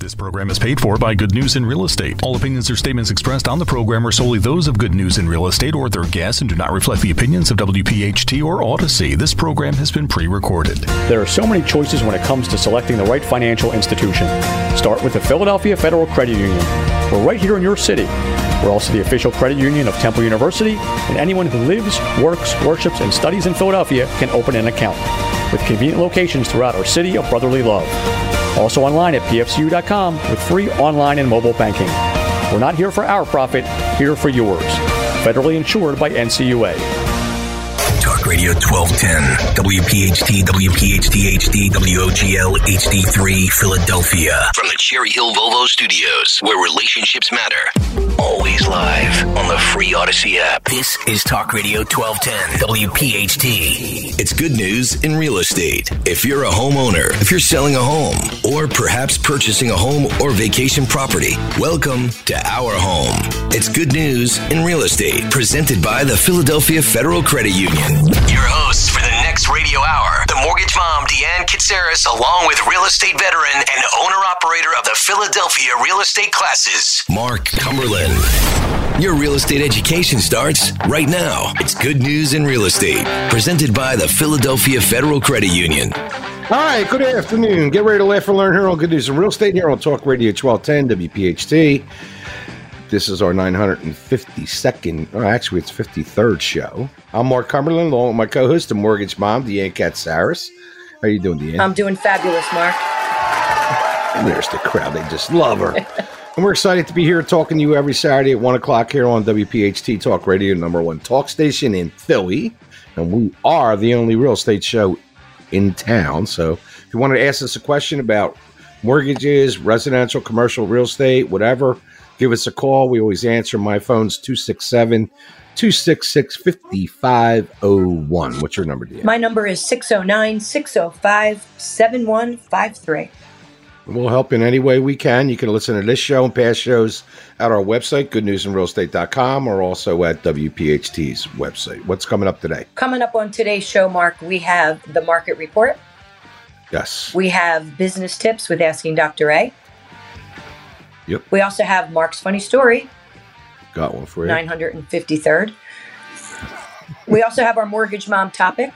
This program is paid for by Good News in Real Estate. All opinions or statements expressed on the program are solely those of Good News in Real Estate or their guests and do not reflect the opinions of WPHT or Odyssey. This program has been pre recorded. There are so many choices when it comes to selecting the right financial institution. Start with the Philadelphia Federal Credit Union. We're right here in your city. We're also the official credit union of Temple University, and anyone who lives, works, worships, and studies in Philadelphia can open an account with convenient locations throughout our city of brotherly love. Also online at pfcu.com with free online and mobile banking. We're not here for our profit, here for yours. Federally insured by NCUA. Talk Radio 1210, WPHT, WPHT HD, WOGL HD3, Philadelphia. From the Cherry Hill Volvo Studios, where relationships matter. Always live on the free Odyssey app. This is Talk Radio 1210, WPHT. It's good news in real estate. If you're a homeowner, if you're selling a home, or perhaps purchasing a home or vacation property, welcome to our home. It's good news in real estate, presented by the Philadelphia Federal Credit Union. Your hosts for the next radio hour, the mortgage mom, Deanne Katsaris, along with real estate veteran and owner operator of the Philadelphia Real Estate Classes, Mark Cumberland. Your real estate education starts right now. It's good news in real estate, presented by the Philadelphia Federal Credit Union. All right, good afternoon. Get ready to laugh and learn here on Good News in Real Estate here on Talk Radio 1210 WPHT. This is our 952nd, or actually it's 53rd show. I'm Mark Cumberland, along with my co-host, the mortgage mom, the Deanne Katsaris. How are you doing, Deanne? I'm doing fabulous, Mark. There's the crowd. They just love her. and we're excited to be here talking to you every Saturday at 1 o'clock here on WPHT Talk Radio, number one talk station in Philly. And we are the only real estate show in town. So if you want to ask us a question about mortgages, residential, commercial real estate, whatever, give us a call. We always answer. My phone's 267 266 5501. What's your number, Deanne? My number is 609 605 7153. We'll help in any way we can. You can listen to this show and past shows at our website, goodnewsandrealestate.com, or also at WPHT's website. What's coming up today? Coming up on today's show, Mark, we have the market report. Yes. We have business tips with Asking Dr. A. Yep. We also have Mark's funny story, Got one for you. 953rd. We also have our mortgage mom topic.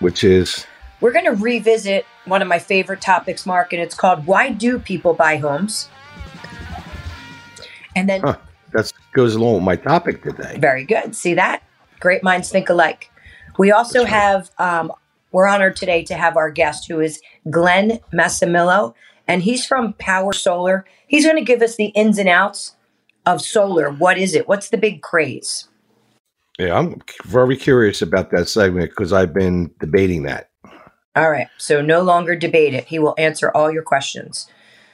Which is We're going to revisit one of my favorite topics, Mark, and it's called Why Do People Buy Homes? And then, Huh. that goes along with my topic today. very good. See that? Great minds think alike. We also have, um, we're honored today to have our guest who is Glenn Massimillo, and he's from Powur Solar. He's going to give us the ins and outs of solar. What is it? What's the big craze? Yeah, I'm very curious about that segment because I've been debating that. All right. So no longer debate it. He will answer all your questions.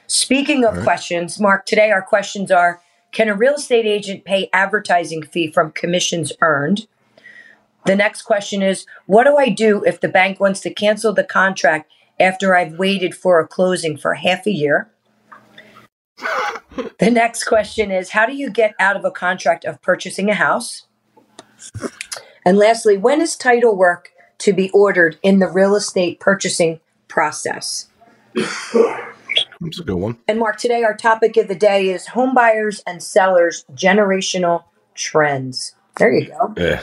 Speaking of questions, Mark, today our questions are Can a real estate agent pay advertising fee from commissions earned? The next question is What do I do if the bank wants to cancel the contract after I've waited for a closing for half a year? The next question is How do you get out of a contract of purchasing a house? And lastly, when is title work to be ordered in the real estate purchasing process? That's a good one. And Mark, today our topic of the day is home buyers and sellers generational trends. There you go. Yeah,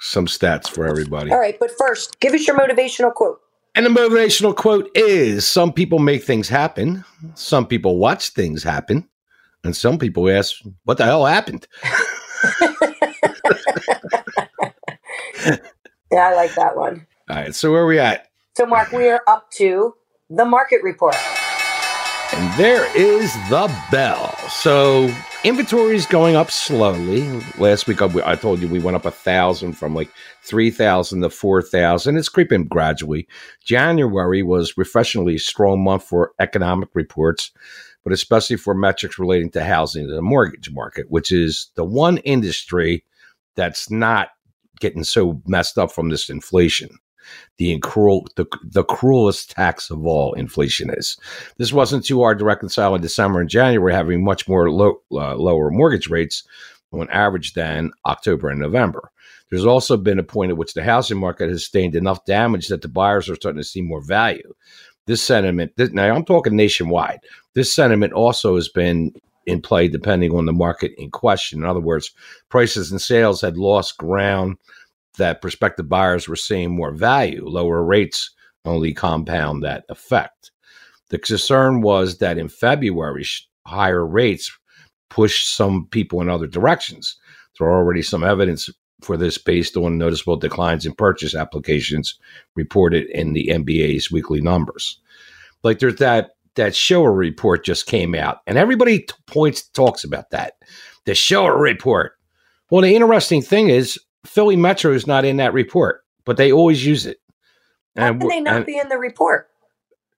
some stats for everybody. All right, but first, give us your motivational quote. And the motivational quote is Some people make things happen, some people watch things happen, and some people ask, What the hell happened? Yeah, I like that one. All right, so where are we at? So, Mark, we are up to the market report. And there is the bell. So inventory is going up slowly. Last week I, told you we went up a thousand from like three thousand to four thousand. It's creeping gradually. January was refreshingly strong month for economic reports, but especially for metrics relating to housing and the mortgage market, which is the one industry that's not getting so messed up from this inflation. The, cruel, the the cruelest tax of all, inflation is. This wasn't too hard to reconcile in December and January, having much more low, uh, lower mortgage rates on average than October and November. There's also been a point at which the housing market has sustained enough damage that the buyers are starting to see more value. this sentiment, this, now I'm talking nationwide, this sentiment also has been in play depending on the market in question. In other words, prices and sales had lost ground that prospective buyers were seeing more value. Lower rates only compound that effect. The concern was that in February, higher rates pushed some people in other directions. There are already some evidence for this based on noticeable declines in purchase applications reported in the MBA's weekly numbers. Like there's that that Shiller report just came out, and everybody t- points talks about that. The Shiller report. Well, the interesting thing is Philly Metro is not in that report, but they always use it. How and, can they not be in the report?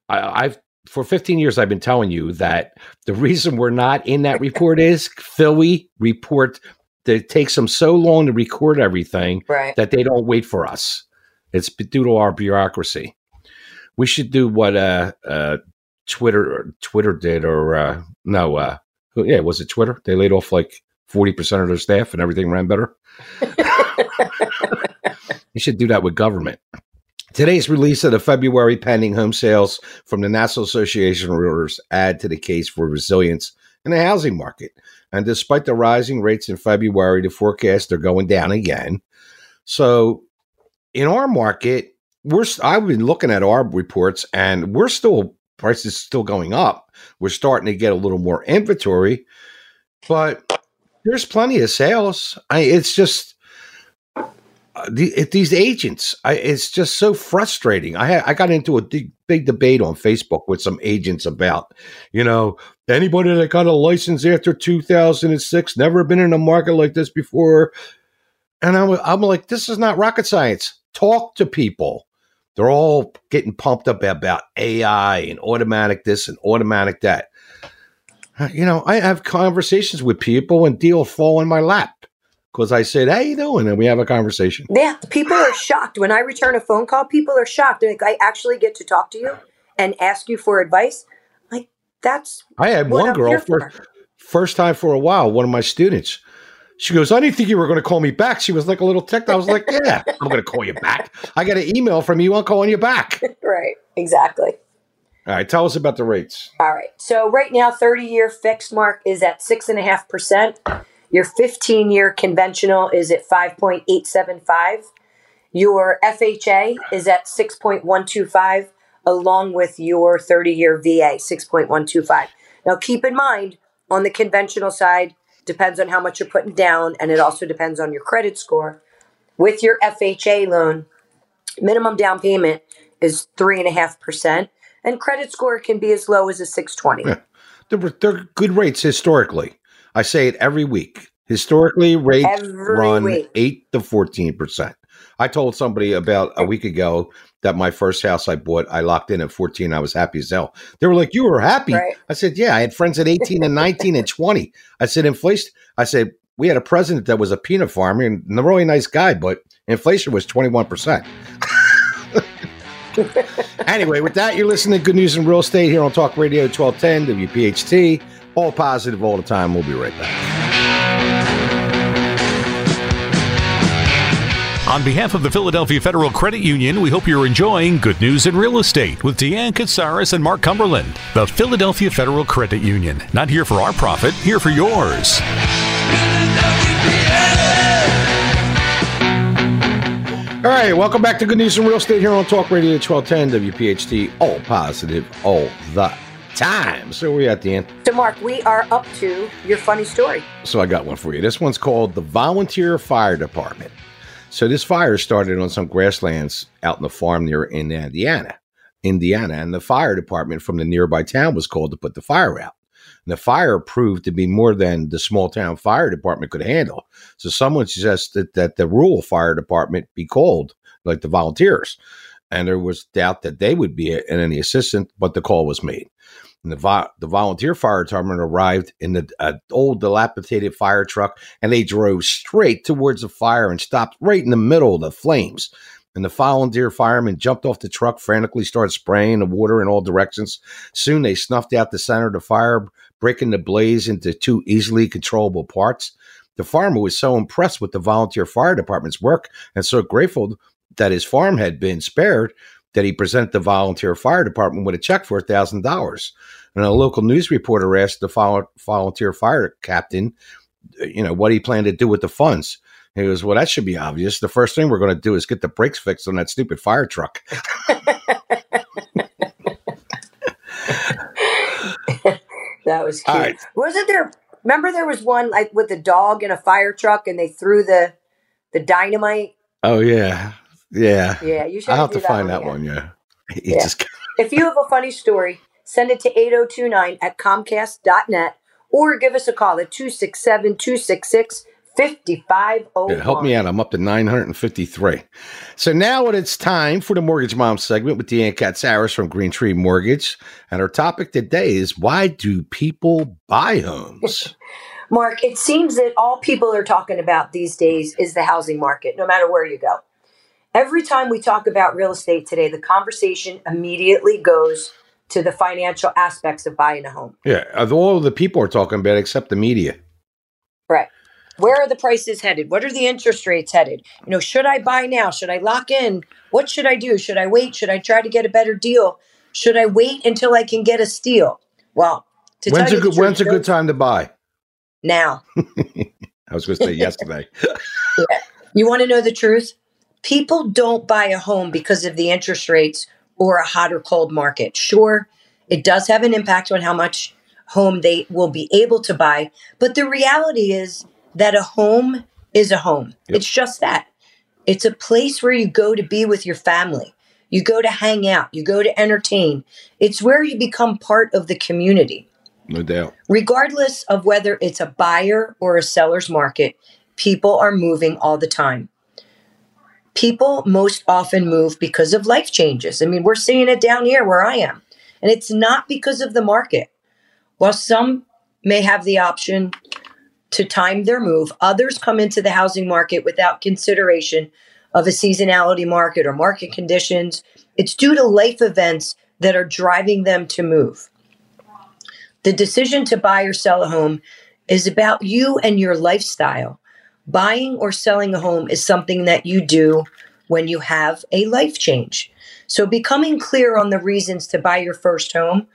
I, I've for 15 years I've been telling you that the reason we're not in that report is Philly report that it takes them so long to record everything right. that they don't wait for us. It's due to our bureaucracy. We should do what uh, uh, Twitter Twitter did, or uh, no, uh, yeah, was it Twitter? They laid off like forty percent of their staff, and everything ran better. you should do that with government. Today's release of the February pending home sales from the National Association of Realtors add to the case for resilience in the housing market. And despite the rising rates in February, the are going down again. So in our market, we're I've been looking at our reports and we're still prices still going up. We're starting to get a little more inventory, but there's plenty of sales. I, it's just the, it, these agents, I, it's just so frustrating. I I got into a big, big debate on Facebook with some agents about, you know, anybody that got a license after 2006 never been in a market like this before, and I'm I'm like, this is not rocket science. Talk to people. They're all getting pumped up about AI and automatic this and automatic that. Uh, you know, I have conversations with people and deals fall in my lap because I said, "How you doing?" and we have a conversation. Yeah, people are shocked when I return a phone call. People are shocked. Like I actually get to talk to you and ask you for advice. Like that's. I had one I'm girl for, first time for a while. One of my students. She goes, I didn't think you were going to call me back. She was like a little ticked. I was like, Yeah, I'm going to call you back. I got an email from you. I'm calling you back. right. Exactly. All right. Tell us about the rates. All right. So right now, 30 year fixed mark is at six and a half percent. Your 15 year conventional is at 5.875. Your FHA is at 6.125, along with your 30 year VA, 6.125. Now, keep in mind, on the conventional side, depends on how much you're putting down, and it also depends on your credit score. With your FHA loan, minimum down payment is 3.5%, and credit score can be as low as a 620. Yeah. They're, they're good rates historically. I say it every week. Historically, rates every run week. 8 to 14%. I told somebody about a week ago that my first house I bought, I locked in at 14. I was happy as hell. They were like, You were happy? Right. I said, Yeah. I had friends at 18 and 19 and 20. I said, Inflation. I said, We had a president that was a peanut farmer and a really nice guy, but inflation was 21%. anyway, with that, you're listening to Good News in Real Estate here on Talk Radio 1210 WPHT. All positive all the time. We'll be right back. On behalf of the Philadelphia Federal Credit Union, we hope you're enjoying Good News in Real Estate with Deanne Katsaris and Mark Cumberland. The Philadelphia Federal Credit Union. Not here for our profit, here for yours. All right, welcome back to Good News in Real Estate here on Talk Radio 1210 WPHT. All positive all the time. So we're at the end. So Mark, we are up to your funny story. So I got one for you. This one's called the Volunteer Fire Department. So this fire started on some grasslands out in the farm near in Indiana, Indiana, and the fire department from the nearby town was called to put the fire out. And the fire proved to be more than the small town fire department could handle. So someone suggested that the rural fire department be called, like the volunteers. And there was doubt that they would be any assistance, but the call was made. And the, vo- the volunteer fire department arrived in the uh, old dilapidated fire truck and they drove straight towards the fire and stopped right in the middle of the flames. And the volunteer firemen jumped off the truck, frantically started spraying the water in all directions. Soon they snuffed out the center of the fire, breaking the blaze into two easily controllable parts. The farmer was so impressed with the volunteer fire department's work and so grateful that his farm had been spared that he presented the volunteer fire department with a check for $1,000. And a local news reporter asked the volunteer fire captain, you know, what he planned to do with the funds. He goes, Well, that should be obvious. The first thing we're going to do is get the brakes fixed on that stupid fire truck. that was cute. Right. Wasn't there? Remember, there was one like with a dog in a fire truck, and they threw the the dynamite. Oh yeah, yeah, yeah. You should. I'll have to find that one. Yeah. yeah. Just... if you have a funny story, send it to 8029 at comcast.net or give us a call at 267 266 5501. Yeah, help me out. I'm up to 953. So now it's time for the Mortgage Mom segment with Deanne Katsaris from Green Tree Mortgage. And our topic today is why do people buy homes? Mark, it seems that all people are talking about these days is the housing market, no matter where you go. Every time we talk about real estate today, the conversation immediately goes to the financial aspects of buying a home. Yeah, of all the people are talking about except the media. Right. Where are the prices headed? What are the interest rates headed? You know, should I buy now? Should I lock in? What should I do? Should I wait? Should I try to get a better deal? Should I wait until I can get a steal? Well, when's a good truth, when's a good time to buy? Now. I was going to say yesterday. yeah. You want to know the truth? People don't buy a home because of the interest rates or a hot or cold market. Sure, it does have an impact on how much home they will be able to buy, but the reality is that a home is a home. Yep. It's just that. It's a place where you go to be with your family. You go to hang out, you go to entertain. It's where you become part of the community. No doubt. Regardless of whether it's a buyer or a seller's market, people are moving all the time. People most often move because of life changes. I mean, we're seeing it down here where I am. And it's not because of the market. While some may have the option to time their move. Others come into the housing market without consideration of a seasonality market or market conditions. It's due to life events that are driving them to move. The decision to buy or sell a home is about you and your lifestyle. Buying or selling a home is something that you do when you have a life change. So, becoming clear on the reasons to buy your first home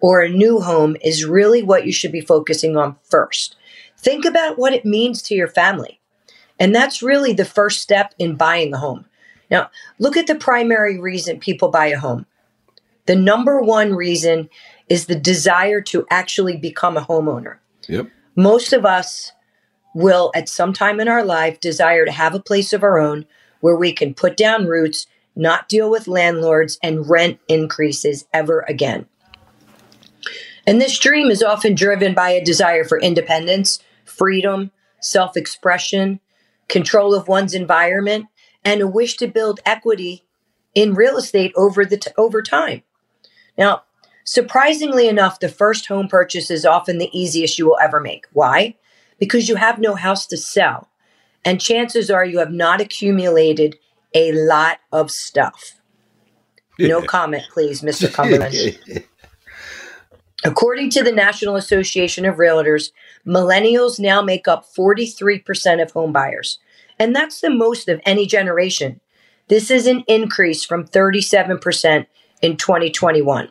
or a new home is really what you should be focusing on first. Think about what it means to your family. And that's really the first step in buying a home. Now, look at the primary reason people buy a home. The number one reason is the desire to actually become a homeowner. Yep. Most of us will, at some time in our life, desire to have a place of our own where we can put down roots, not deal with landlords and rent increases ever again. And this dream is often driven by a desire for independence, freedom, self expression, control of one's environment, and a wish to build equity in real estate over, the t- over time. Now, surprisingly enough, the first home purchase is often the easiest you will ever make. Why? Because you have no house to sell. And chances are you have not accumulated a lot of stuff. No comment, please, Mr. Cumberland. According to the National Association of Realtors, millennials now make up 43% of home buyers, and that's the most of any generation. This is an increase from 37% in 2021,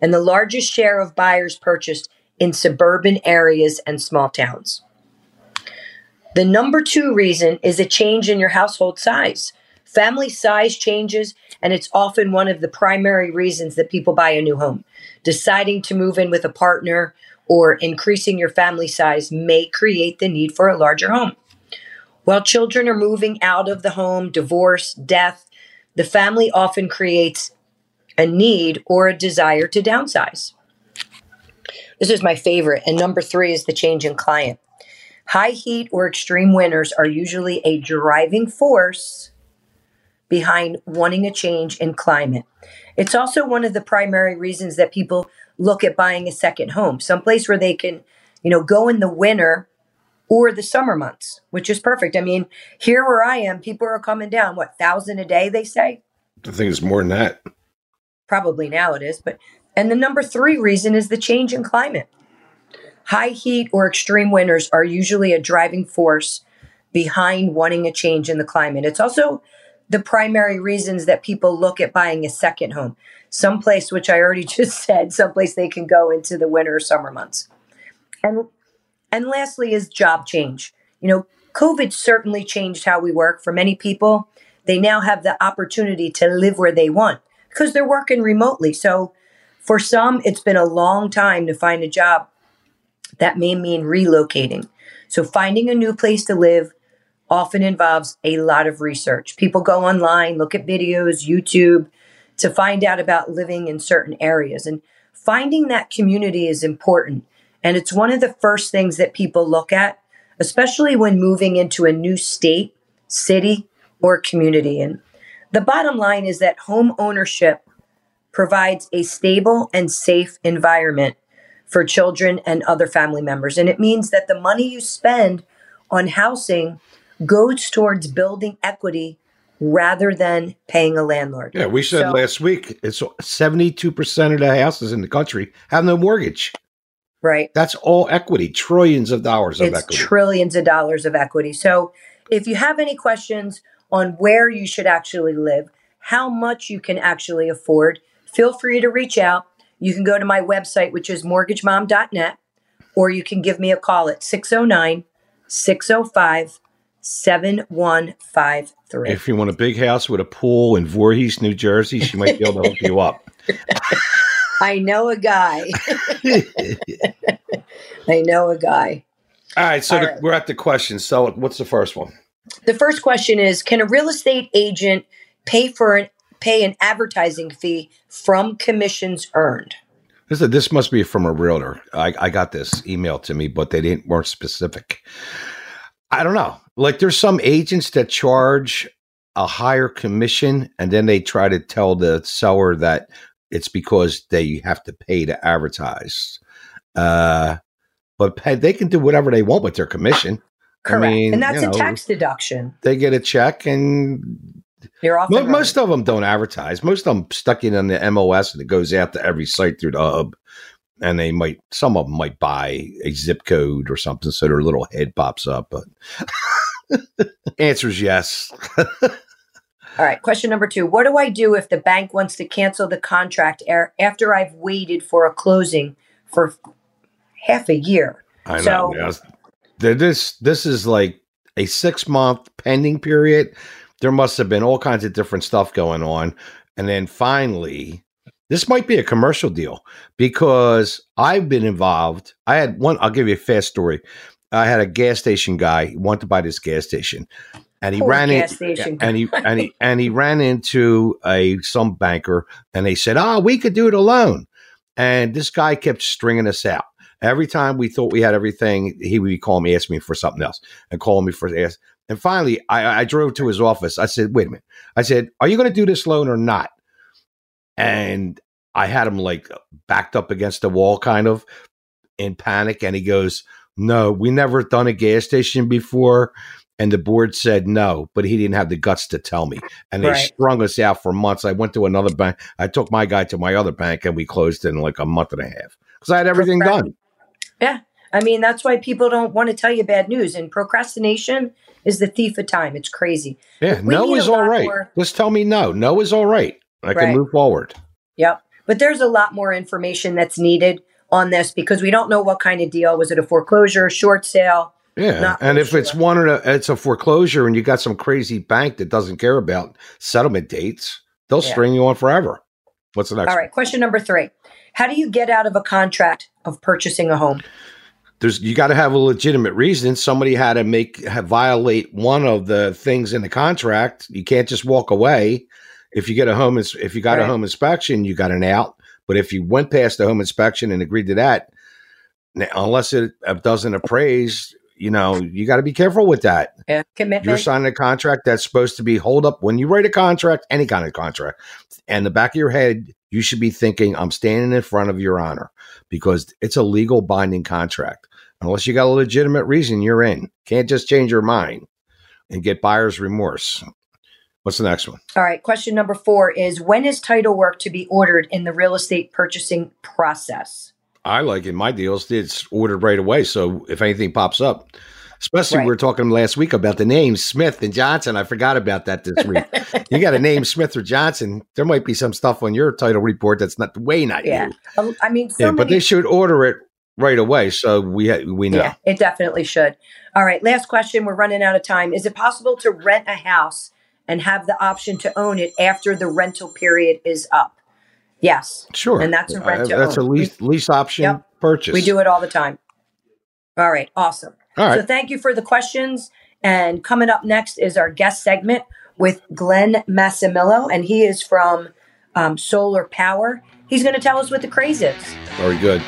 and the largest share of buyers purchased in suburban areas and small towns. The number two reason is a change in your household size. Family size changes, and it's often one of the primary reasons that people buy a new home. Deciding to move in with a partner or increasing your family size may create the need for a larger home. While children are moving out of the home, divorce, death, the family often creates a need or a desire to downsize. This is my favorite. And number three is the change in climate. High heat or extreme winters are usually a driving force behind wanting a change in climate. It's also one of the primary reasons that people look at buying a second home, someplace where they can, you know, go in the winter or the summer months, which is perfect. I mean, here where I am, people are coming down, what, thousand a day, they say? I think it's more than that. Probably now it is. But, and the number three reason is the change in climate. High heat or extreme winters are usually a driving force behind wanting a change in the climate. It's also the primary reasons that people look at buying a second home. Someplace, which I already just said, someplace they can go into the winter or summer months. And and lastly is job change. You know, COVID certainly changed how we work for many people. They now have the opportunity to live where they want because they're working remotely. So for some, it's been a long time to find a job. That may mean relocating. So finding a new place to live often involves a lot of research. People go online, look at videos, YouTube to find out about living in certain areas. And finding that community is important. And it's one of the first things that people look at, especially when moving into a new state, city, or community. And the bottom line is that home ownership provides a stable and safe environment for children and other family members. And it means that the money you spend on housing goes towards building equity rather than paying a landlord. Yeah, we said So- last week it's 72% of the houses in the country have no mortgage. Right. That's all equity, trillions of dollars of It's equity. trillions of dollars of equity. So if you have any questions on where you should actually live, how much you can actually afford, feel free to reach out. You can go to my website, which is mortgagemom.net, or you can give me a call at 609 605 7153. if you want a big house with a pool in Voorhees, New Jersey, she might be able to hook you up. I know a guy. I know a guy. All right, so All the, we're at the questions. So, what's the first one? The first question is Can a real estate agent pay for an, pay an advertising fee from commissions earned? This, this must be from a realtor. I, I got this email to me, but they didn't weren't specific. I don't know. Like, there's some agents that charge a higher commission, and then they try to tell the seller that it's because they have to pay to advertise. Uh, but pay, they can do whatever they want with their commission. Correct. mean, and that's you a tax deduction. They get a check, and You're off. Mo- most of them don't advertise. Most of them stuck in on the MLS and it goes out to every site through the hub. And they might, some of them might buy a zip code or something so their little head pops up. But answer is yes. All right. Question number two What do I do if the bank wants to cancel the contract er- after I've waited for a closing for half a year? I know. So- yes. This this is like a six month pending period. There must have been all kinds of different stuff going on, and then finally, this might be a commercial deal because I've been involved. I had one. I'll give you a fast story. I had a gas station guy he wanted to buy this gas station, and he Poor ran in station. and he and he and he ran into a some banker, and they said, "Oh, we could do it alone." And this guy kept stringing us out. Every time we thought we had everything, he would be calling me, asking me for something else, and calling me for ask. And finally, I, I drove to his office. I said, "Wait a minute." I said, "Are you going to do this loan or not?" And I had him like backed up against the wall, kind of in panic. And he goes, "No, we never done a gas station before." And the board said no, but he didn't have the guts to tell me. And they Right. strung us out for months. I went to another bank. I took my guy to my other bank, and we closed in like a month and a half because I had everything done. Yeah. I mean, that's why people don't want to tell you bad news. And procrastination is the thief of time. It's crazy. Yeah, no is all right. more- Just tell me no. No is all right. I can move forward. Yep. But there's a lot more information that's needed on this because we don't know what kind of deal. Was it a foreclosure, short sale? Yeah, Not and if it's one the, it's a foreclosure, and you got some crazy bank that doesn't care about settlement dates, they'll Yeah. string you on forever. What's the next? All right. Question number three How do you get out of a contract of purchasing a home? There's you got to have a legitimate reason. Somebody had to make have violate one of the things in the contract. You can't just walk away. If you get a home, if you got a home inspection, you got an out. But if you went past the home inspection and agreed to that, unless it uh, doesn't appraise, you know, you got to be careful with that. Yeah. You're signing a contract that's supposed to be hold up when you write a contract, any kind of contract, and the back of your head, you should be thinking, I'm standing in front of your honor because it's a legal binding contract. Unless you got a legitimate reason, you're in. Can't just change your mind and get buyer's remorse. What's the next one? All right. Question number four is When is title work to be ordered in the real estate purchasing process? I like in my deals, it's ordered right away. So if anything pops up, Especially Right. we were talking last week about the names Smith and Johnson. I forgot about that this week. you got a name Smith or Johnson. There might be some stuff on your title report that's not way not Yeah. you. Um, I mean, so yeah, but they should order it right away, so we ha- we know. Yeah, it definitely should. All right, last question. We're running out of time. Is it possible to rent a house and have the option to own it after the rental period is up? Yes. Sure, And that's a rent Uh, that's own. a lease lease option Yep. purchase. We do it all the time. All right, awesome. All right. So thank you for the questions. And coming up next is our guest segment with Glenn Massimillo, and he is from um, Solar Power. He's going to tell us what the craze is. Very good.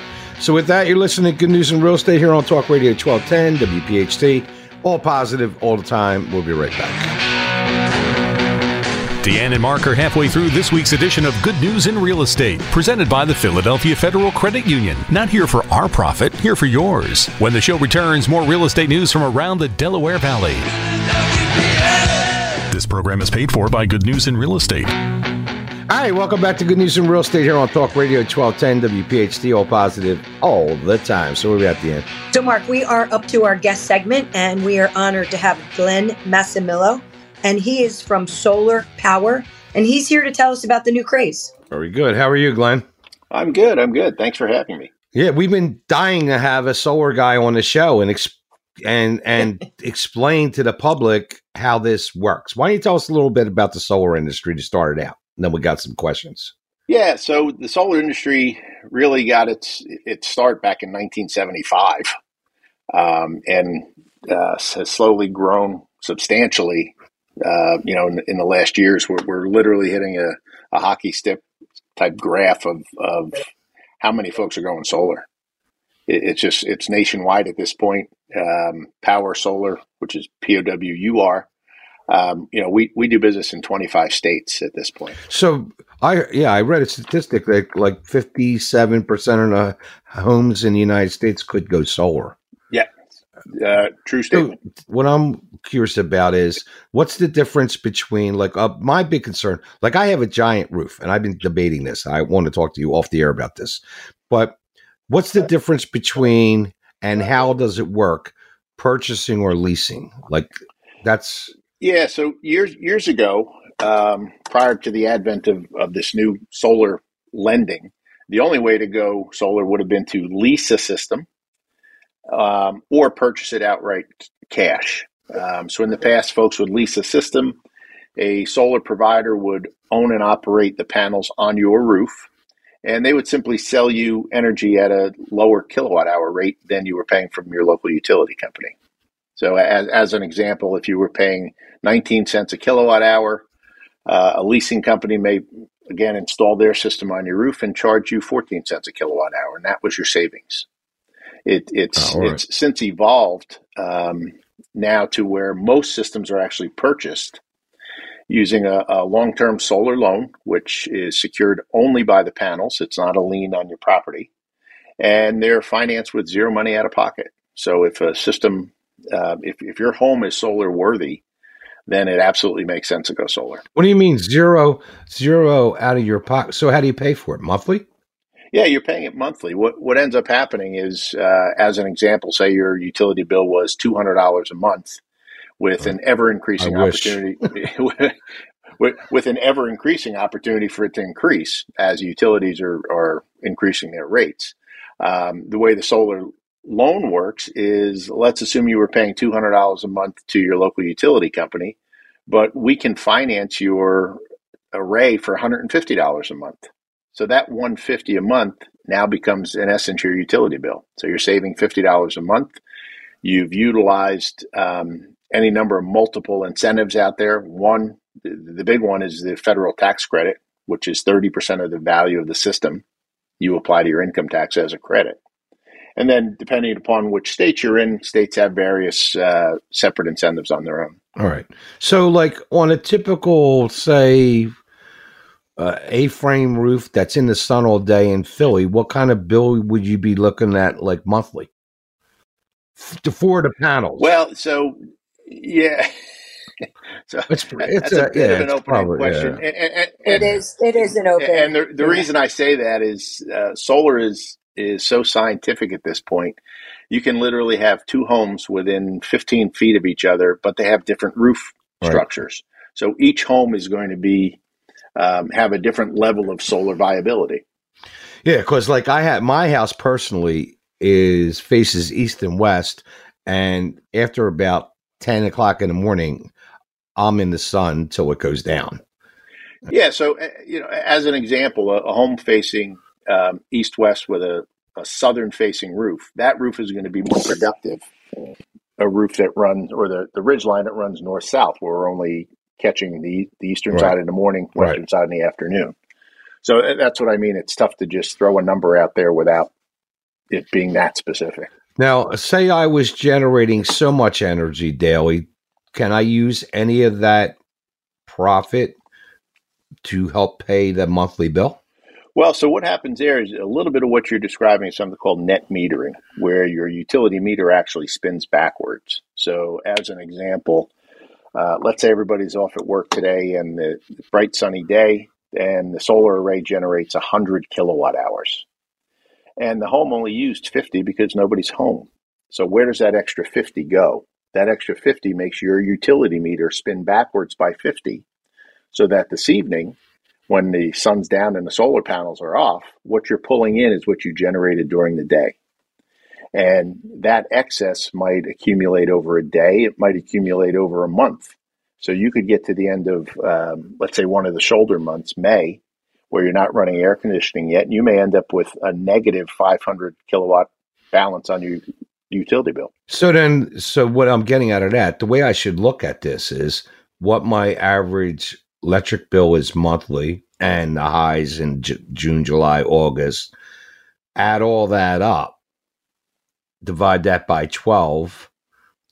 So with that, you're listening to Good News in Real Estate here on Talk Radio 1210 WPHT. All positive, all the time. We'll be right back. Deanne and Mark are halfway through this week's edition of Good News in Real Estate, presented by the Philadelphia Federal Credit Union. Not here for our profit, here for yours. When the show returns, more real estate news from around the Delaware Valley. This program is paid for by Good News in Real Estate. All right, welcome back to Good News in Real Estate here on Talk Radio 1210 WPHT, All positive, all the time. So we're at the end. So, Mark, we are up to our guest segment, and we are honored to have Glenn Massimillo, and he is from Solar Power, and he's here to tell us about the new craze. Very good. How are you, Glenn? I'm good. I'm good. Thanks for having me. Yeah, we've been dying to have a solar guy on the show and ex- and and explain to the public how this works. Why don't you tell us a little bit about the solar industry to start it out? And then we got some questions. Yeah, so the solar industry really got its its start back in 1975, um, and uh, has slowly grown substantially. Uh, you know, in, in the last years, we're, we're literally hitting a, a hockey stick type graph of of how many folks are going solar. It, it's just it's nationwide at this point. Um, Powur Solar, which is P O W U R. Um, you know, we, we do business in 25 states at this point. So I yeah, I read a statistic that like fifty seven percent of the homes in the United States could go solar. Yeah, uh, true So statement. what I'm curious about is what's the difference between like uh, my big concern. Like I have a giant roof, and I've been debating this. I want to talk to you off the air about this, but what's the difference between and how does it work, purchasing or leasing? Like that's Yeah, so years years ago, um, prior to the advent of, of this new solar lending, the only way to go solar would have been to lease a system um, or purchase it outright cash. Um, so in the past, folks would lease a system. A solar provider would own and operate the panels on your roof, and they would simply sell you energy at a lower kilowatt hour rate than you were paying from your local utility company. So, as, as an example, if you were paying 19 cents a kilowatt hour, uh, a leasing company may again install their system on your roof and charge you 14 cents a kilowatt hour, and that was your savings. It, it's Oh, right. it's since evolved um, now to where most systems are actually purchased using a, a long-term solar loan, which is secured only by the panels. It's not a lien on your property, and they're financed with zero money out of pocket. So if a system, uh, if if your home is solar worthy, then it absolutely makes sense to go solar. what do you mean zero zero out of your pocket? So how do you pay for it monthly? Yeah, you're paying it monthly. What what ends up happening is, uh, as an example, say your utility bill was two hundred dollars a month, with an ever increasing opportunity, with, with an ever increasing opportunity for it to increase as utilities are are increasing their rates. Um, the way the solar loan works is, let's assume you were paying two hundred dollars a month to your local utility company, but we can finance your array for one hundred and fifty dollars a month. So that 150 a month now becomes in essence your utility bill. So you're saving $50 a month. You've utilized um, any number of multiple incentives out there. One, the, the big one is the federal tax credit, which is 30% of the value of the system. You apply to your income tax as a credit. And then, depending upon which state you're in, states have various uh, separate incentives on their own. All right. So, like on a typical, say, uh, A-frame roof that's in the sun all day in Philly, what kind of bill would you be looking at, like monthly, to for the panels? Well, so yeah. so it's it's that's a, a, bit yeah, of an it's opening probably, question. yeah. And, and, It and, is. It is an open. and the, the yeah. reason I say that is uh, solar is is so scientific at this point. You can literally have two homes within 15 feet of each other, but they have different roof right. structures. So each home is going to be um, have a different level of solar viability. Yeah, because like I had my house personally is faces east and west, and after about ten o'clock in the morning, I'm in the sun till it goes down. Yeah, so uh, you know, as an example, a, a home facing um, east west with a, a southern facing roof, that roof is going to be more productive. A roof that runs, or the, the ridge line that runs north south, where we're only catching the, the eastern right. side in the morning, western right. side in the afternoon. So uh, that's what I mean. It's tough to just throw a number out there without it being that specific. Now, say I was generating so much energy daily, can I use any of that profit to help pay the monthly bill? Well, so what happens there is a little bit of what you're describing is something called net metering, where your utility meter actually spins backwards. So, as an example, uh, let's say everybody's off at work today and the bright sunny day, and the solar array generates 100 kilowatt hours. And the home only used 50 because nobody's home. So, where does that extra 50 go? That extra 50 makes your utility meter spin backwards by 50 so that this evening, when the sun's down and the solar panels are off, what you're pulling in is what you generated during the day. And that excess might accumulate over a day, it might accumulate over a month. So you could get to the end of, um, let's say, one of the shoulder months, May, where you're not running air conditioning yet, and you may end up with a negative 500 kilowatt balance on your utility bill. So then, so what I'm getting out of that, the way I should look at this is what my average electric bill is monthly and the highs in J- June, July, August. Add all that up, divide that by 12,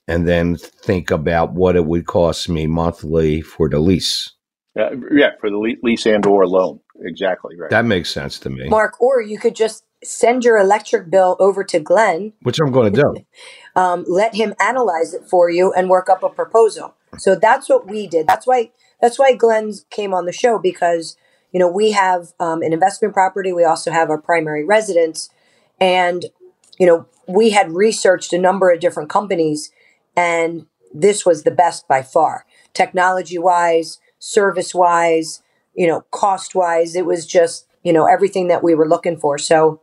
and then think about what it would cost me monthly for the lease. Uh, yeah, for the lease and or loan. Exactly right. That makes sense to me. Mark, or you could just send your electric bill over to Glenn, which I'm going to do. um, let him analyze it for you and work up a proposal. So that's what we did. That's why that's why Glenn came on the show because you know we have um, an investment property. We also have our primary residence, and you know we had researched a number of different companies, and this was the best by far, technology wise, service wise, you know, cost wise. It was just you know everything that we were looking for. So.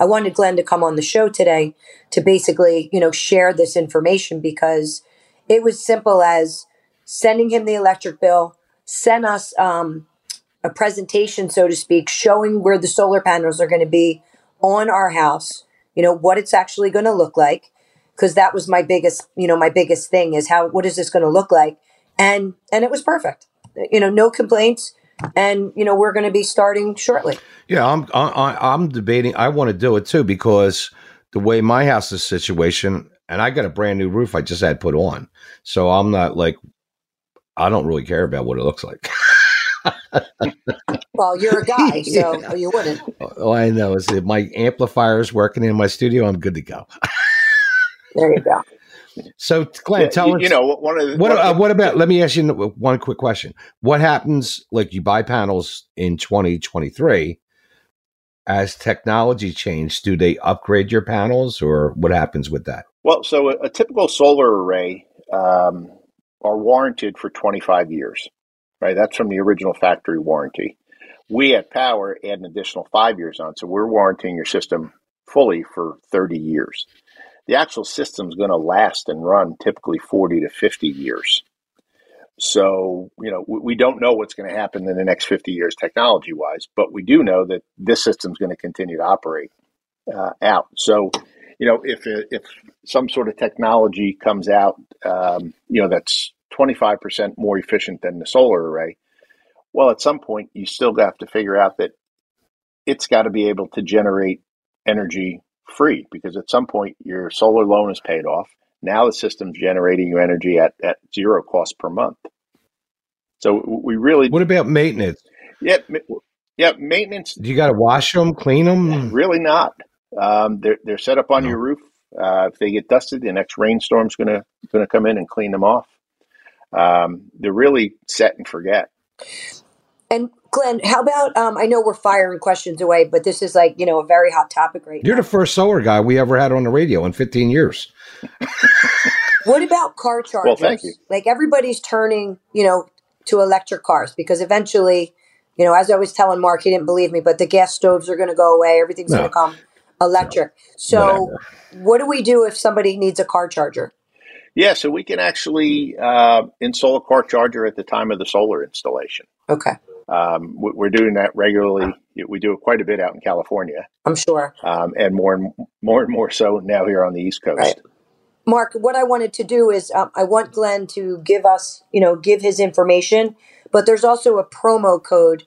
I wanted Glenn to come on the show today to basically, you know, share this information because it was simple as sending him the electric bill, send us um, a presentation, so to speak, showing where the solar panels are going to be on our house, you know, what it's actually going to look like. Cause that was my biggest, you know, my biggest thing is how, what is this going to look like? And, and it was perfect, you know, no complaints. And, you know, we're going to be starting shortly. Yeah. I'm, I, I'm debating. I want to do it too, because the way my house is situation, and I got a brand new roof I just had put on. So I'm not like I don't really care about what it looks like. well, you're a guy, so yeah. you wouldn't. Oh, I know. Is my amplifier's working in my studio? I'm good to go. there you go. So, Glenn, yeah, tell you, us. You know, one of the, what, uh, what about? Let me ask you one quick question. What happens? Like you buy panels in 2023. As technology changes, do they upgrade your panels, or what happens with that? Well, so a, a typical solar array um, are warranted for 25 years, right? That's from the original factory warranty. We at Powur add an additional five years on, so we're warranting your system fully for 30 years. The actual system is going to last and run typically 40 to 50 years. So, you know, we don't know what's going to happen in the next 50 years technology wise, but we do know that this system is going to continue to operate uh, out. So, you know, if, if some sort of technology comes out, um, you know, that's 25% more efficient than the solar array. Well, at some point, you still have to figure out that it's got to be able to generate energy free because at some point your solar loan is paid off. Now the system's generating you energy at, at zero cost per month. So we really. What about maintenance? Yeah, yeah, maintenance. Do you got to wash them, clean them? Really not. Um, they're they're set up on no. your roof. Uh, if they get dusted, the next rainstorm's gonna gonna come in and clean them off. Um, they're really set and forget. And Glenn, how about um, I know we're firing questions away, but this is like you know a very hot topic right now. You're now. the first solar guy we ever had on the radio in 15 years. What about car chargers? Well, thank you. Like everybody's turning, you know, to electric cars because eventually, you know, as I was telling Mark, he didn't believe me, but the gas stoves are going to go away. Everything's No. going to come electric. So, Whatever. what do we do if somebody needs a car charger? Yeah, so we can actually uh, install a car charger at the time of the solar installation. Okay, Um, we- we're doing that regularly. We do it quite a bit out in California, I'm sure. um, and more and more and more so now here on the East Coast. Right. Mark, what I wanted to do is um, I want Glenn to give us, you know, give his information, but there's also a promo code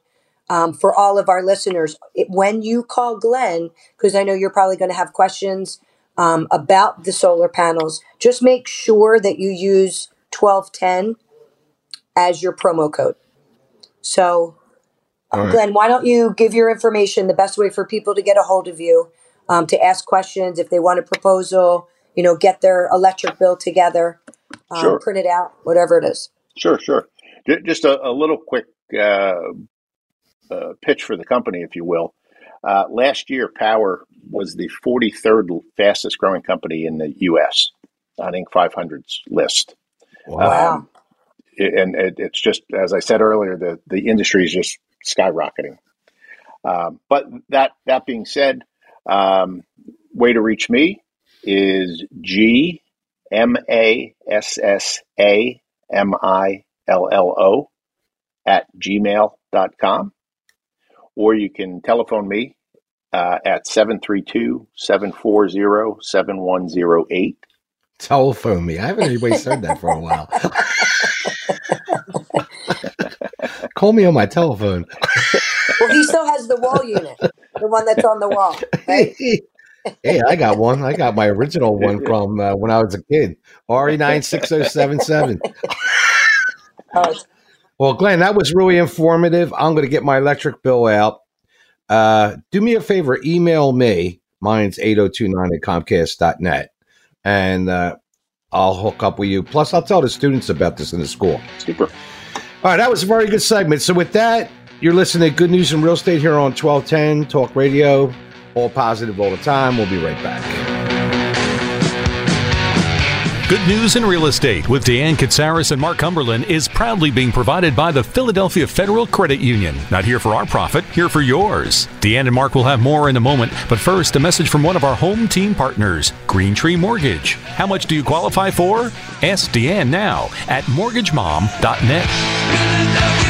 um, for all of our listeners. It, when you call Glenn, because I know you're probably going to have questions um, about the solar panels, just make sure that you use 1210 as your promo code. So, right. Glenn, why don't you give your information, the best way for people to get a hold of you, um, to ask questions, if they want a proposal, you know, get their electric bill together, um, Sure. print it out, whatever it is. Sure, sure. Just a, a little quick uh, uh, pitch for the company, if you will. Uh, last year, Powur was the 43rd fastest growing company in the U.S. on Inc. 500's list. Wow. Um, it- and it, it's just, as I said earlier, the, the industry is just skyrocketing. Um, but that that being said, um, way to reach me is G M A S S A M I L L O at gmail.com. Or you can telephone me uh, at 732 740 7108. Telephone me. I haven't anybody said that for a while. Call me on my telephone. Well, he still has the wall unit, the one that's on the wall, right? hey, I got one. I got my original one from uh, when I was a kid. E RE96077. Oh, it's- Well, Glenn, that was really informative. I'm going to get my electric bill out. Uh, do me a favor, email me. Mine's 8029 at comcast.net. And uh, I'll hook up with you. Plus, I'll tell the students about this in the school. Super. All right, that was a very good segment. So, with that, you're listening to Good News in Real Estate here on 1210 Talk Radio. All positive all the time. We'll be right back. Good News in Real Estate with Deanne Katsaris and Mark Cumberland is proudly being provided by the Philadelphia Federal Credit Union. Not here for our profit, here for yours. Deanne and Mark will have more in a moment, but first, a message from one of our home team partners, Green Tree Mortgage. How much do you qualify for? Ask Deanne now at mortgagemom.net.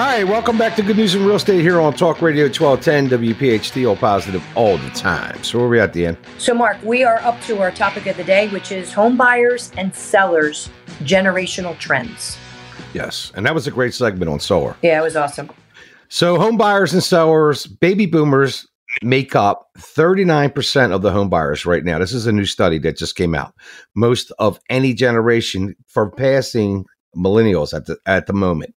right, welcome back to Good News in Real Estate here on Talk Radio 1210 WPHT, all positive all the time. So, where are we at the end? So, Mark, we are up to our topic of the day, which is home buyers and sellers generational trends. Yes, and that was a great segment on solar. Yeah, it was awesome. So, home buyers and sellers, baby boomers make up 39% of the home buyers right now. This is a new study that just came out. Most of any generation for passing millennials at the at the moment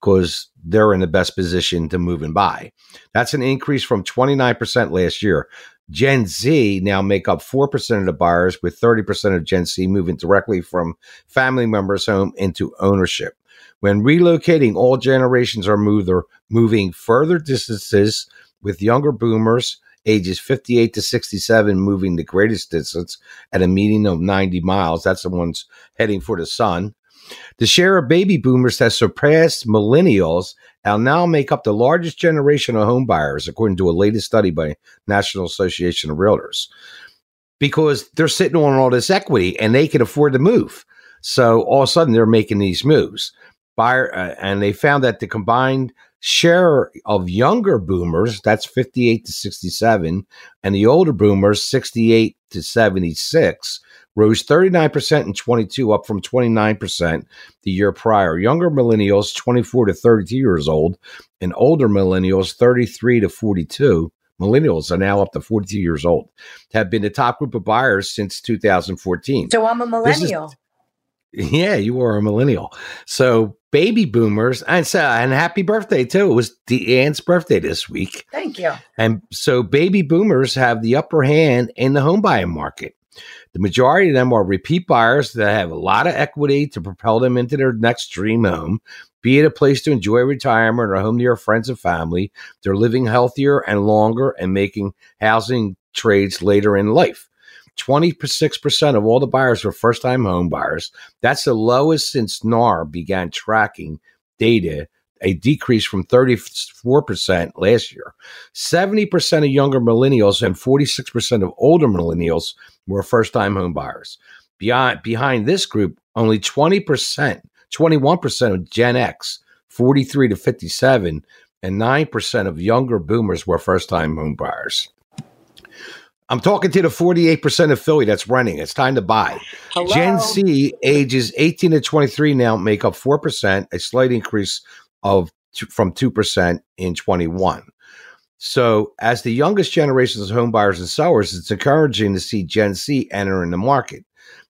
because they're in the best position to move and buy. That's an increase from 29% last year. Gen Z now make up 4% of the buyers with 30% of Gen Z moving directly from family members home into ownership. When relocating, all generations are mover, moving further distances, with younger boomers ages 58 to 67 moving the greatest distance at a median of 90 miles. That's the ones heading for the sun. The share of baby boomers has surpassed millennials and now make up the largest generation of home buyers, according to a latest study by National Association of Realtors. Because they're sitting on all this equity and they can afford to move. So all of a sudden they're making these moves. Buyer, uh, and they found that the combined share of younger boomers, that's 58 to 67, and the older boomers, 68 to 76, rose 39% in 22, up from 29% the year prior. Younger millennials, 24 to 32 years old, and older millennials, 33 to 42, millennials are now up to 42 years old, have been the top group of buyers since 2014. So I'm a is- millennial. Yeah, you are a millennial. So baby boomers, and so and happy birthday too. It was Deanne's birthday this week. Thank you. And so baby boomers have the upper hand in the home buying market. The majority of them are repeat buyers that have a lot of equity to propel them into their next dream home, be it a place to enjoy retirement or a home near friends and family. They're living healthier and longer and making housing trades later in life. 26% of all the buyers were first time home buyers. That's the lowest since NAR began tracking data, a decrease from 34% last year. 70% of younger millennials and 46% of older millennials were first time home buyers. Beyond, behind this group, only 20%, 21% of Gen X, 43 to 57, and 9% of younger boomers were first time home buyers. I'm talking to the 48% of Philly that's running. It's time to buy. Hello? Gen Z ages 18 to 23 now make up 4%, a slight increase of from 2% in 21. So, as the youngest generations of home buyers and sellers, it's encouraging to see Gen Z entering the market.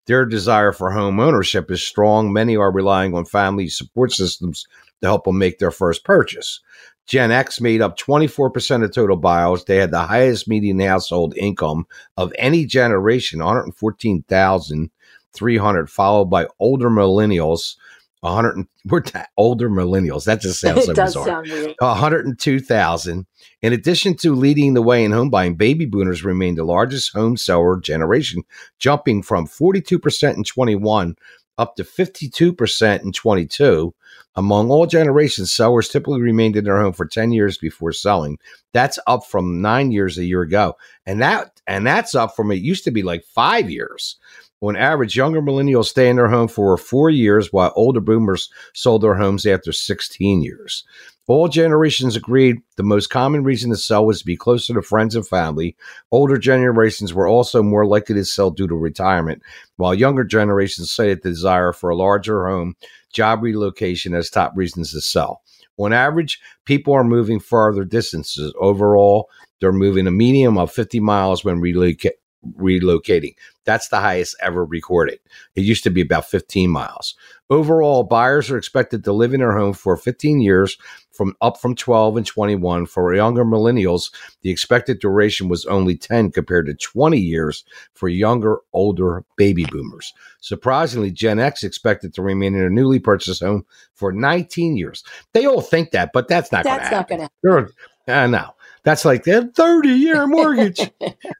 Their desire for home ownership is strong. Many are relying on family support systems to help them make their first purchase. Gen X made up 24% of total buyers. They had the highest median household income of any generation, 114,300, followed by older millennials, 100 we're t- older millennials. That just sounds so bizarre. sound 102,000. In addition to leading the way in home buying, baby boomers remain the largest home seller generation, jumping from 42% in 21 up to 52% in 22. Among all generations, sellers typically remained in their home for 10 years before selling. That's up from 9 years a year ago. And that and that's up from it used to be like 5 years. On average, younger millennials stay in their home for 4 years while older boomers sold their homes after 16 years. All generations agreed the most common reason to sell was to be closer to friends and family. Older generations were also more likely to sell due to retirement, while younger generations cited the desire for a larger home, job relocation as top reasons to sell. On average, people are moving farther distances. Overall, they're moving a medium of 50 miles when reloca- relocating. That's the highest ever recorded. It used to be about 15 miles. Overall, buyers are expected to live in their home for 15 years, from up from 12 and 21. For younger millennials, the expected duration was only 10 compared to 20 years for younger, older baby boomers. Surprisingly, Gen X expected to remain in a newly purchased home for 19 years. They all think that, but that's not going to That's not happen. going to uh, no, that's like a 30 year mortgage.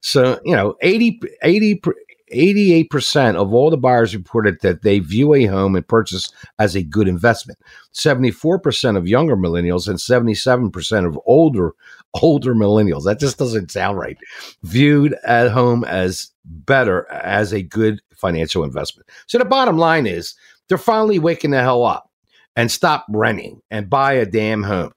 so, you know, 80, 80, 88% of all the buyers reported that they view a home and purchase as a good investment. 74% of younger millennials and 77% of older older millennials. That just doesn't sound right. Viewed at home as better as a good financial investment. So the bottom line is they're finally waking the hell up and stop renting and buy a damn home.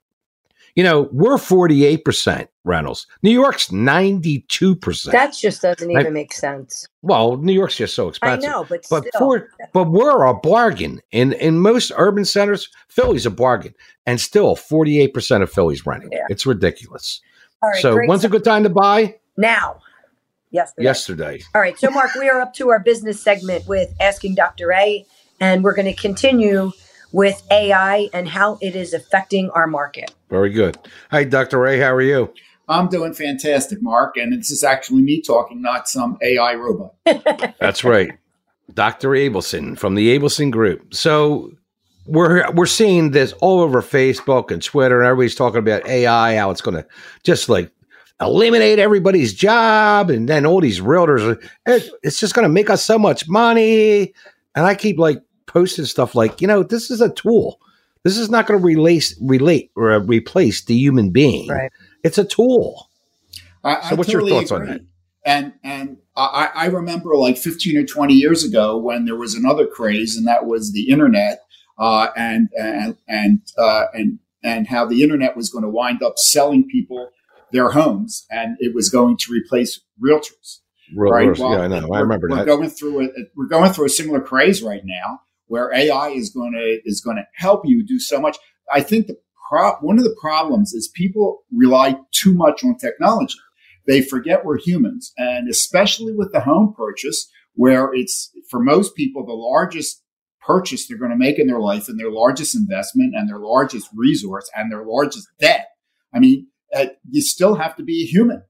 You know, we're 48% rentals. New York's 92%. That just doesn't even make sense. well, New York's just so expensive. I know, but, But still. for but we're a bargain. In in most urban centers, Philly's a bargain. And still 48% of Philly's renting. Yeah. It's ridiculous. All right, so when's a good time to buy? now? Yesterday. Yesterday. All right, so Mark, we are up to our business segment with asking Dr. A, and we're going to continue with AI and how it is affecting our market. Very good. Hi, Dr. A. How are you? I'm doing fantastic, Mark, and this is actually me talking, not some AI robot. That's right. Dr. Abelson from the Abelson Group. So we're we're seeing this all over Facebook and Twitter, and everybody's talking about AI, how it's going to just like eliminate everybody's job, and then all these realtors, are- it's just going to make us so much money. And I keep like posting stuff like, you know, this is a tool. This is not going to relate relate or replace the human being. Right. It's a tool. I, So I what's your totally thoughts on that? And and I, I remember like 15 or 20 years ago when there was another craze, and that was the internet, uh, and and and uh, and and how the internet was going to wind up selling people their homes, and it was going to replace realtors. Realtors, Well, yeah, I know. I we're- remember we're that. going through a, we're going through a similar craze right now, where AI is going to is going to help you do so much. I think the pro- one of the problems is people rely too much on technology. They forget we're humans, and especially with the home purchase, where it's for most people the largest purchase they're going to make in their life, and their largest investment, and their largest resource, and their largest debt. I mean, uh, you still have to be a human,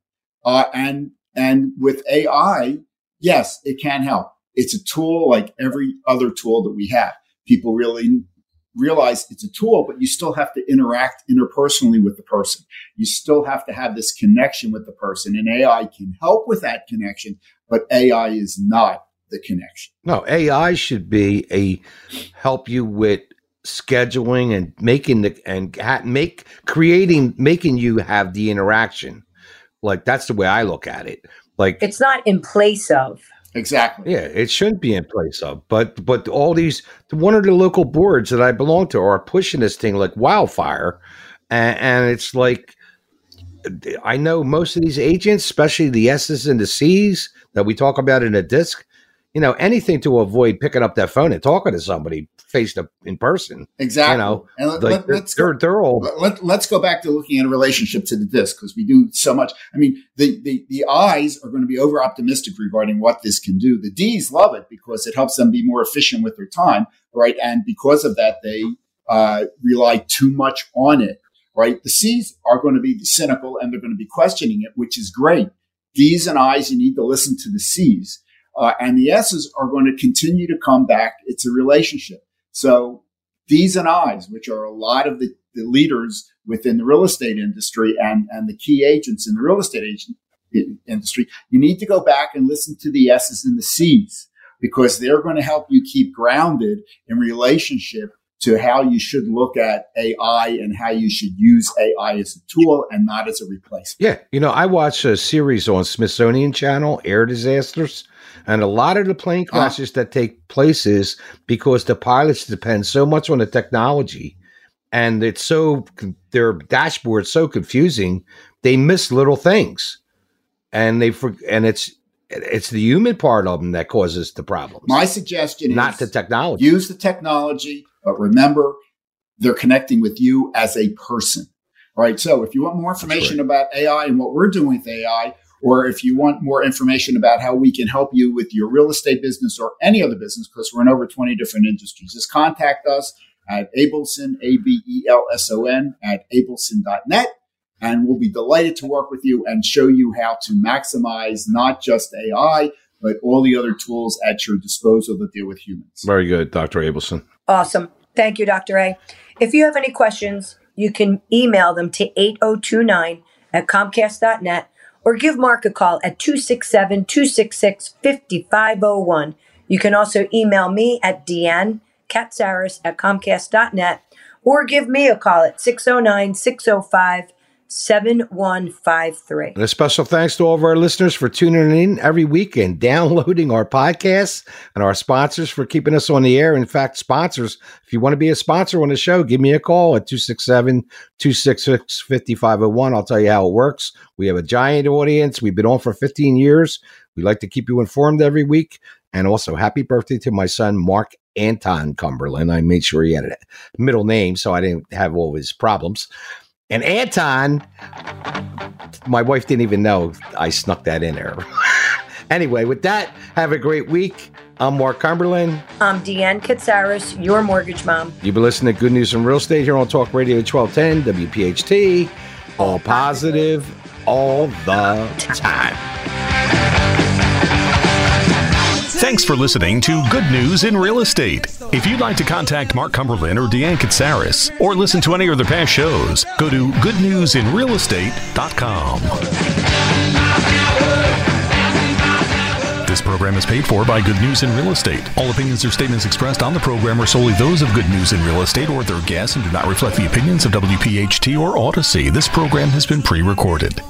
uh, and and with AI, yes, it can help. It's a tool like every other tool that we have. People really realize it's a tool, but you still have to interact interpersonally with the person. You still have to have this connection with the person and AI can help with that connection, but AI is not the connection. No, AI should be a help you with scheduling and making the and ha- make creating making you have the interaction. Like that's the way I look at it. Like It's not in place of. Exactly. Yeah, it shouldn't be in place of. But but all these one of the local boards that I belong to are pushing this thing like wildfire, and, and it's like I know most of these agents, especially the S's and the C's that we talk about in a disc. You know, anything to avoid picking up that phone and talking to somebody face to in person. Exactly. You know, and let, like let, us they're, they're all let, let, us go back to looking at a relationship to the disc because we do so much. I mean, the, the, the I's are going to be over optimistic regarding what this can do. The D's love it because it helps them be more efficient with their time, right? And because of that, they uh, rely too much on it, right? The C's are going to be cynical and they're going to be questioning it, which is great. D's and I's, you need to listen to the C's. Uh, and the S's are going to continue to come back. It's a relationship. So D's and I's, which are a lot of the, the leaders within the real estate industry and, and the key agents in the real estate agent industry, you need to go back and listen to the S's and the C's because they're going to help you keep grounded in relationship to how you should look at AI and how you should use AI as a tool and not as a replacement. Yeah. You know, I watch a series on Smithsonian Channel, Air Disasters, and a lot of the plane crashes uh, that take place is because the pilots depend so much on the technology and it's so their dashboard's so confusing, they miss little things. And they and it's it's the human part of them that causes the problems. My suggestion not the technology. Use the technology, but remember they're connecting with you as a person. All right. So if you want more information right. about AI and what we're doing with AI, or if you want more information about how we can help you with your real estate business or any other business, because we're in over 20 different industries, just contact us at Abelson, A B E L S O N, at abelson.net. And we'll be delighted to work with you and show you how to maximize not just AI, but all the other tools at your disposal that deal with humans. Very good, Dr. Abelson. Awesome. Thank you, Dr. A. If you have any questions, you can email them to 8029 at comcast.net or give Mark a call at 267 266 5501. You can also email me at Deanne at Comcast.net or give me a call at 609 605 7153. And a special thanks to all of our listeners for tuning in every week and downloading our podcasts and our sponsors for keeping us on the air. In fact, sponsors, if you want to be a sponsor on the show, give me a call at 267 266 5501. I'll tell you how it works. We have a giant audience. We've been on for 15 years. We like to keep you informed every week. And also, happy birthday to my son, Mark Anton Cumberland. I made sure he had a middle name so I didn't have all his problems. And Anton, my wife didn't even know I snuck that in there. anyway, with that, have a great week. I'm Mark Cumberland. I'm Deanne Katsaris, your mortgage mom. You've been listening to Good News from Real Estate here on Talk Radio 1210 WPHT. All positive, all the time. Thanks for listening to Good News in Real Estate. If you'd like to contact Mark Cumberland or Deanne Katsaris or listen to any of their past shows, go to goodnewsinrealestate.com. This program is paid for by Good News in Real Estate. All opinions or statements expressed on the program are solely those of Good News in Real Estate or their guests and do not reflect the opinions of WPHT or Odyssey. This program has been pre recorded.